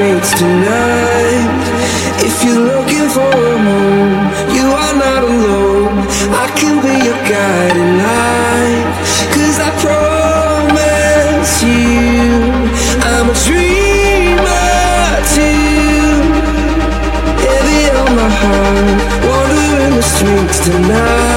streets tonight. If you're looking for a moon, you are not alone. I can be your guiding light. Cause I promise you, I'm a dreamer too. Heavy on my heart, wandering the streets tonight.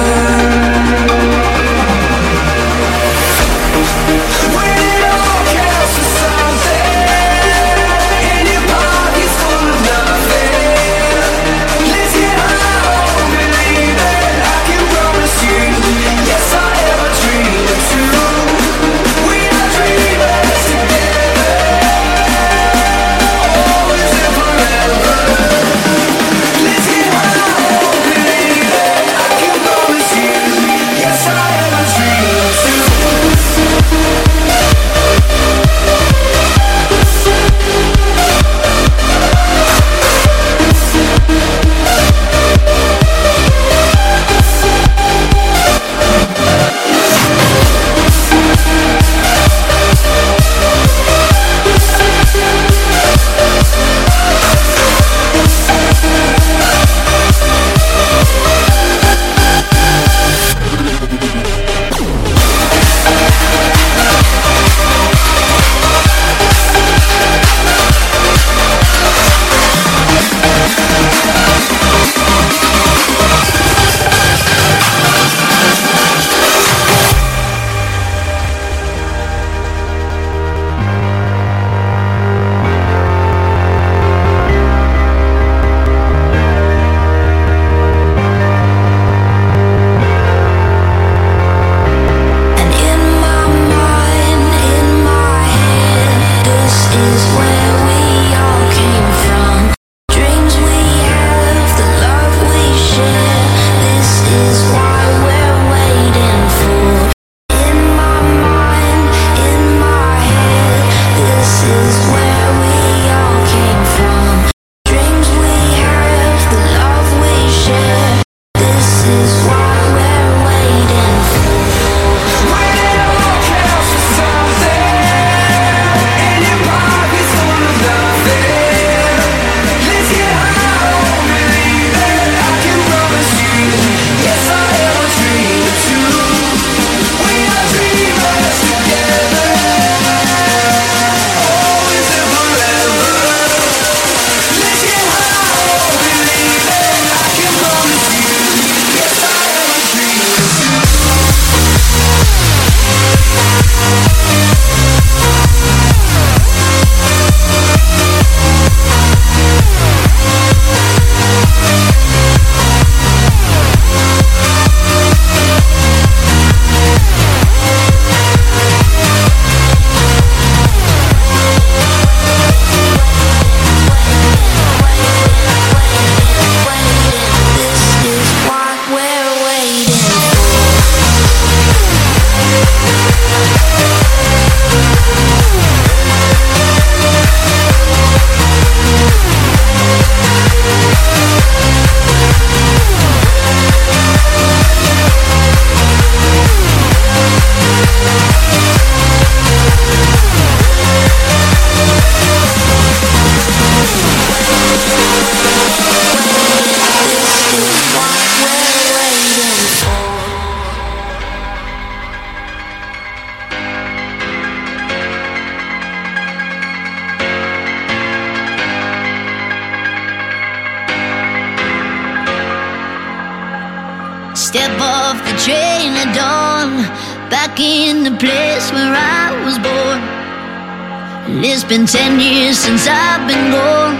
Been ten years since I've been gone.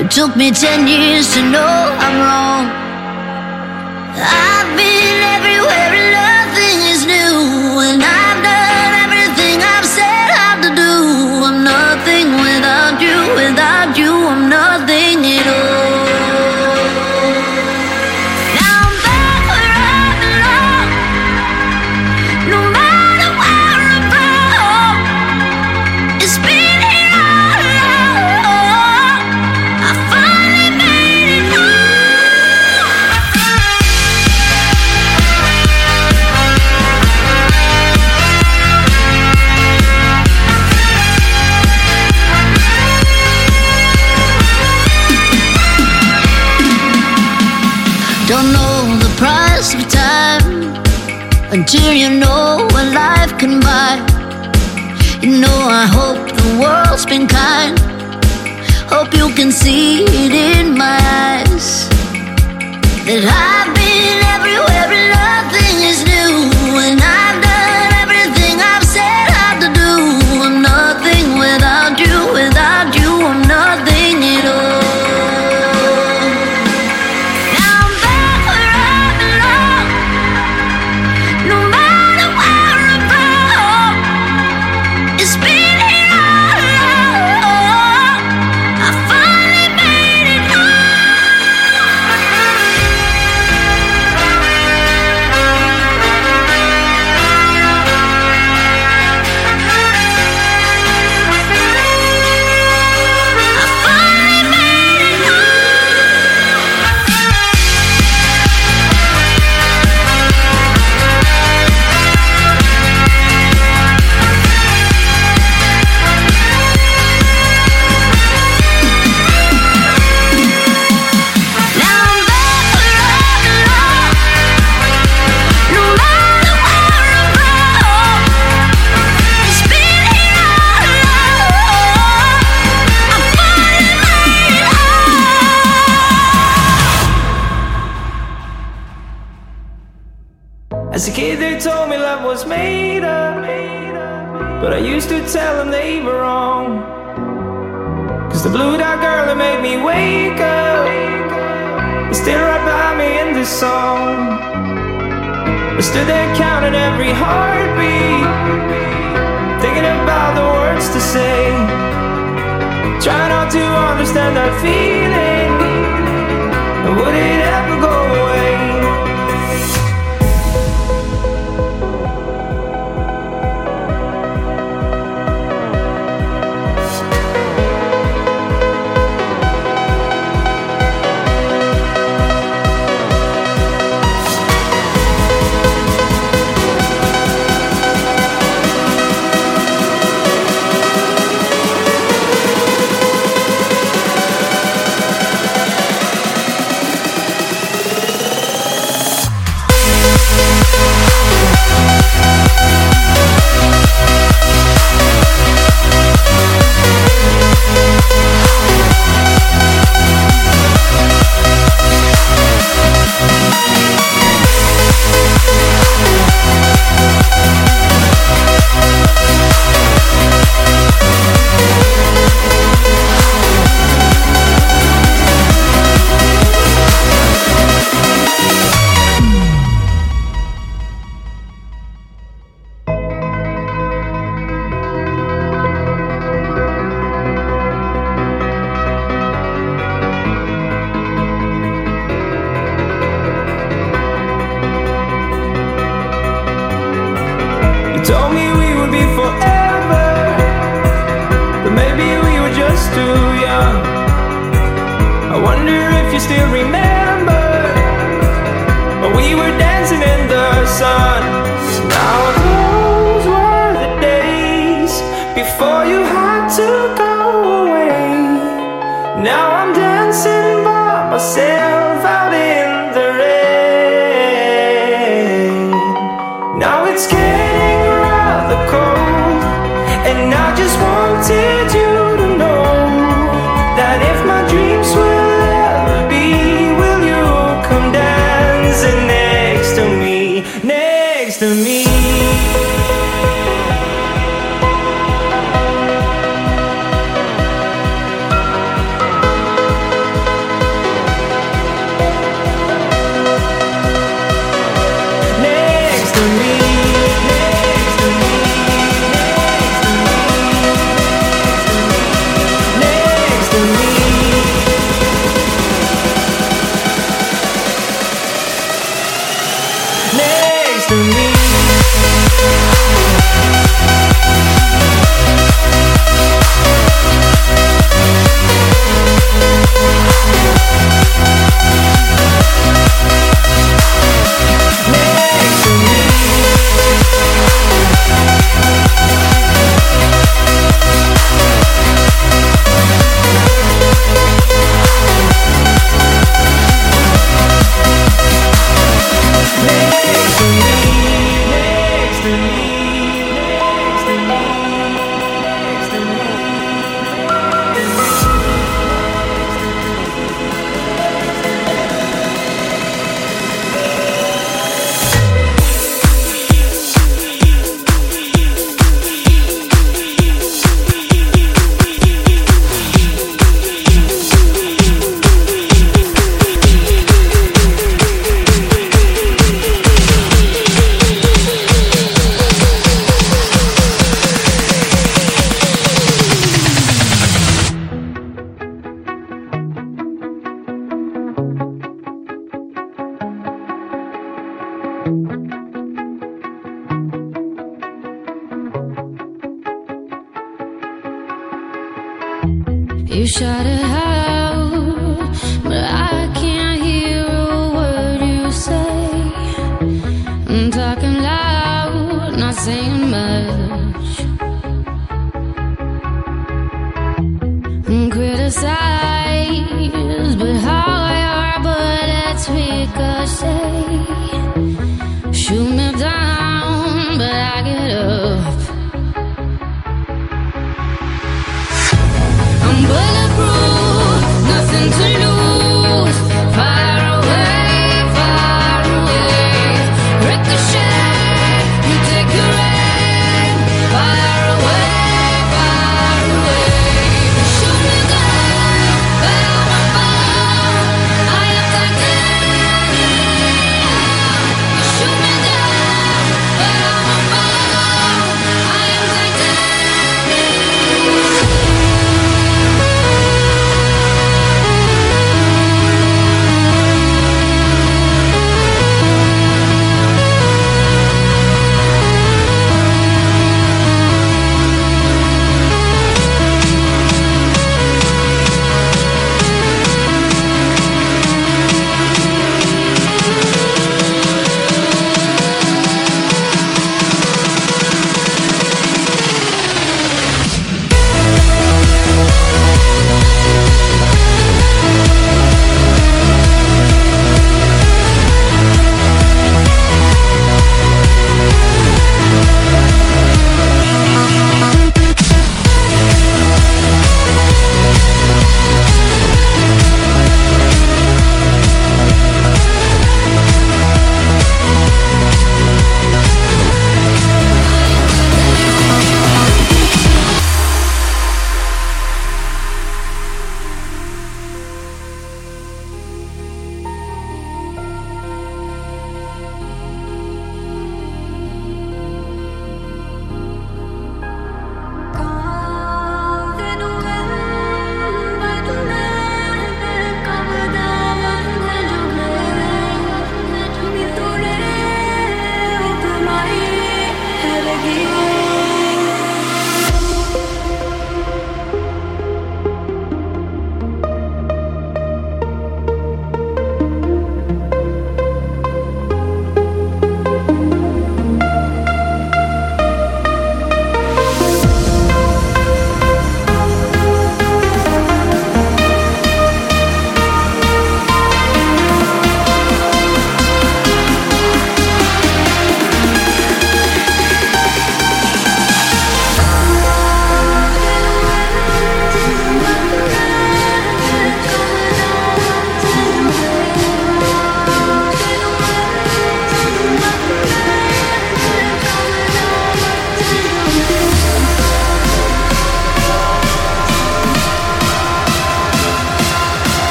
It took me ten years to know I'm wrong. I've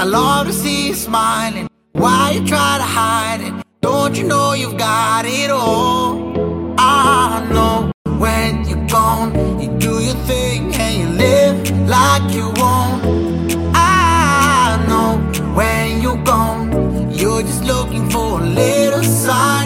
I love to see you smiling. Why you try to hide it? Don't you know you've got it all? I know when you're gone, you do your thing and you live like you want. I know when you're gone, you're just looking for a little sign.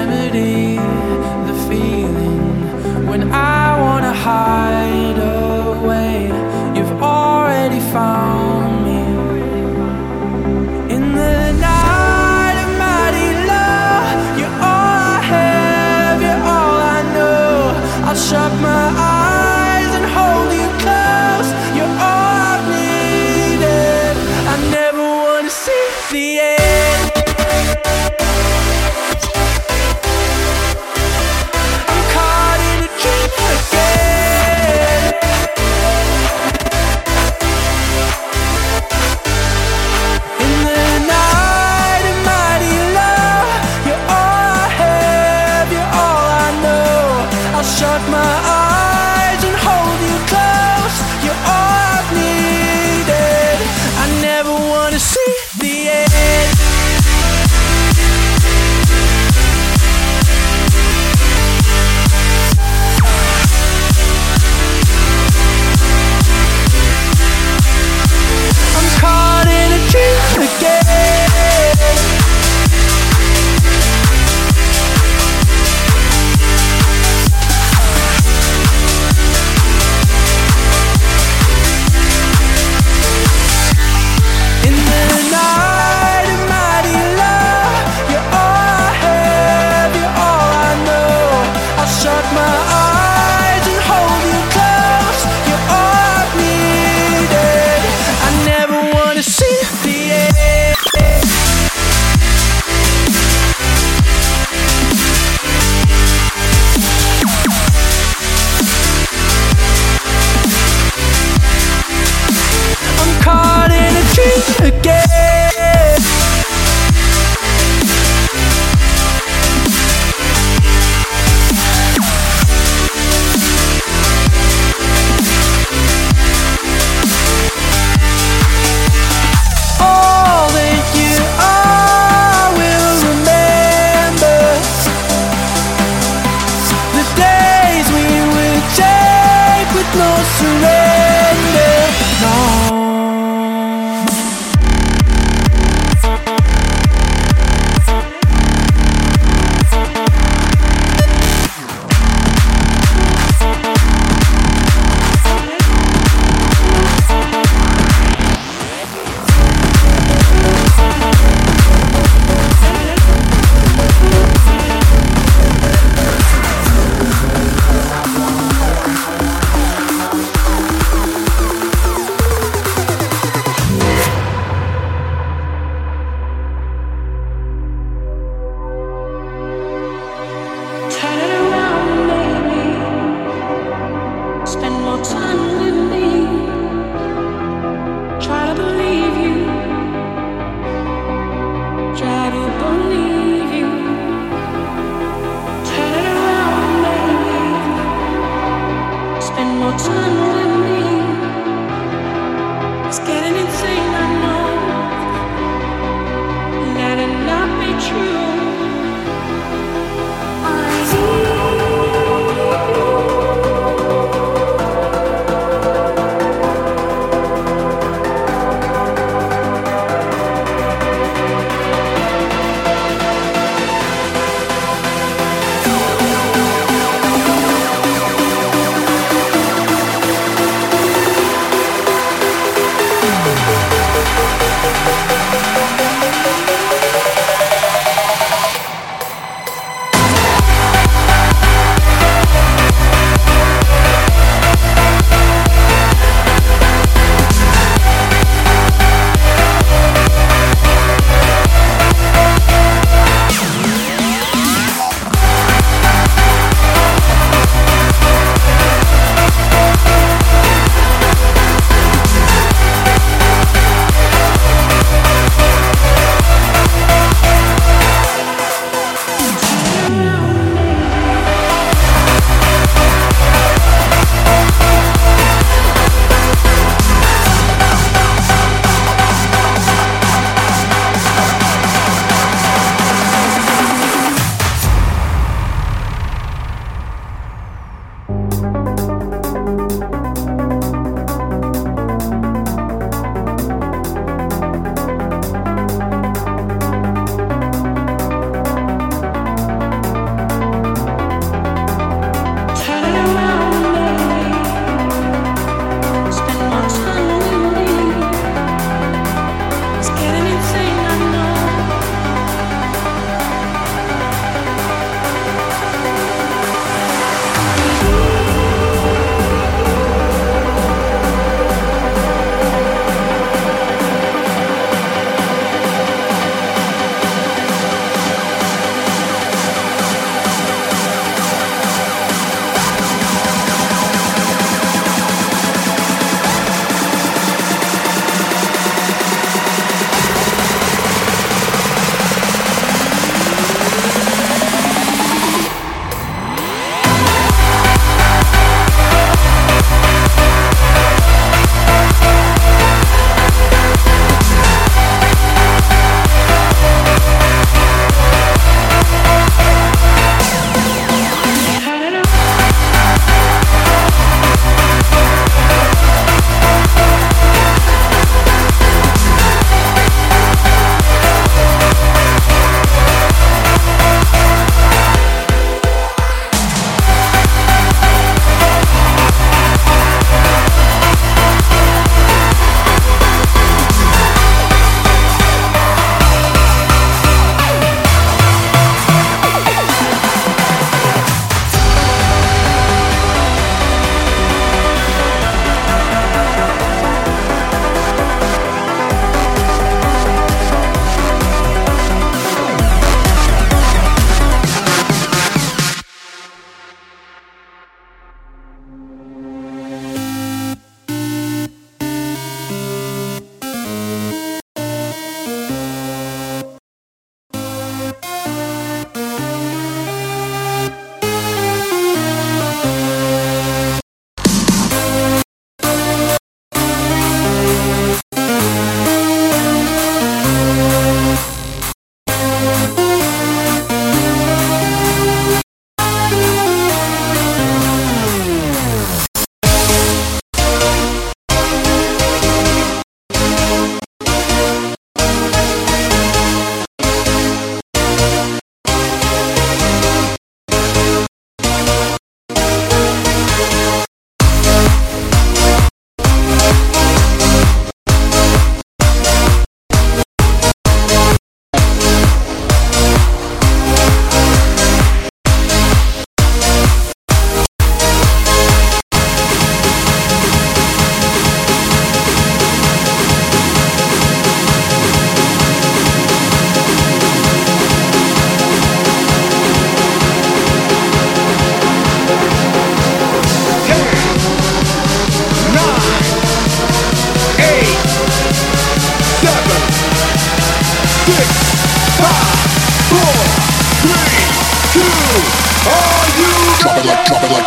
Remedy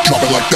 drop it like,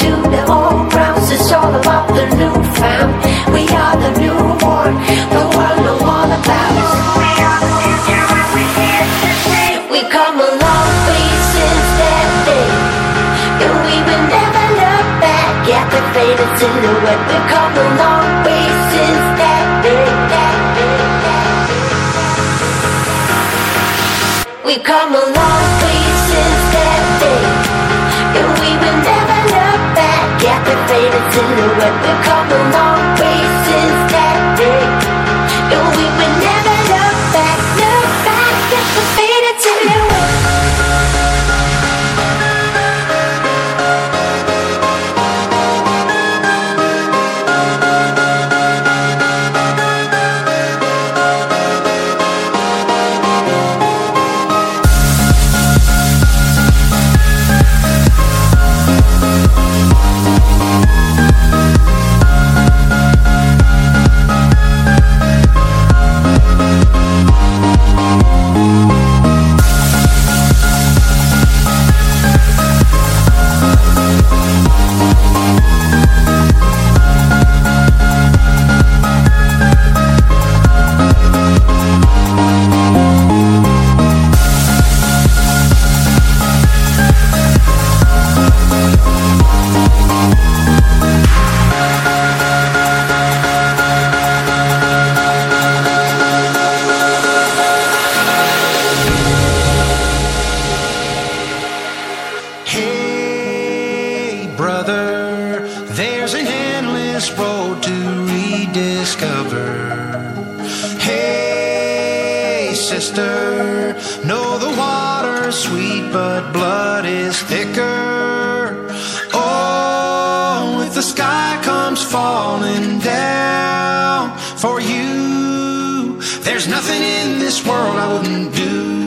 to the old grounds. It's all about the. We are the newborn, the world all about. We are the to. We come along that and we will never look back at the faded silhouette. We come along. until you let me come along. comes falling down for you. There's nothing in this world I wouldn't do.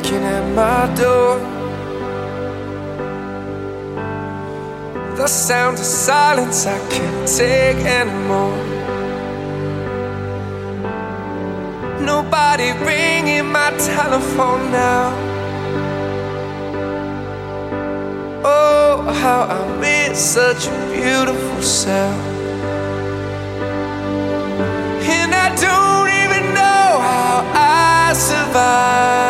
knocking at my door. The sound of silence I can't take anymore. Nobody ringing my telephone now. Oh, how I miss such a beautiful sound. And I don't even know how I survived.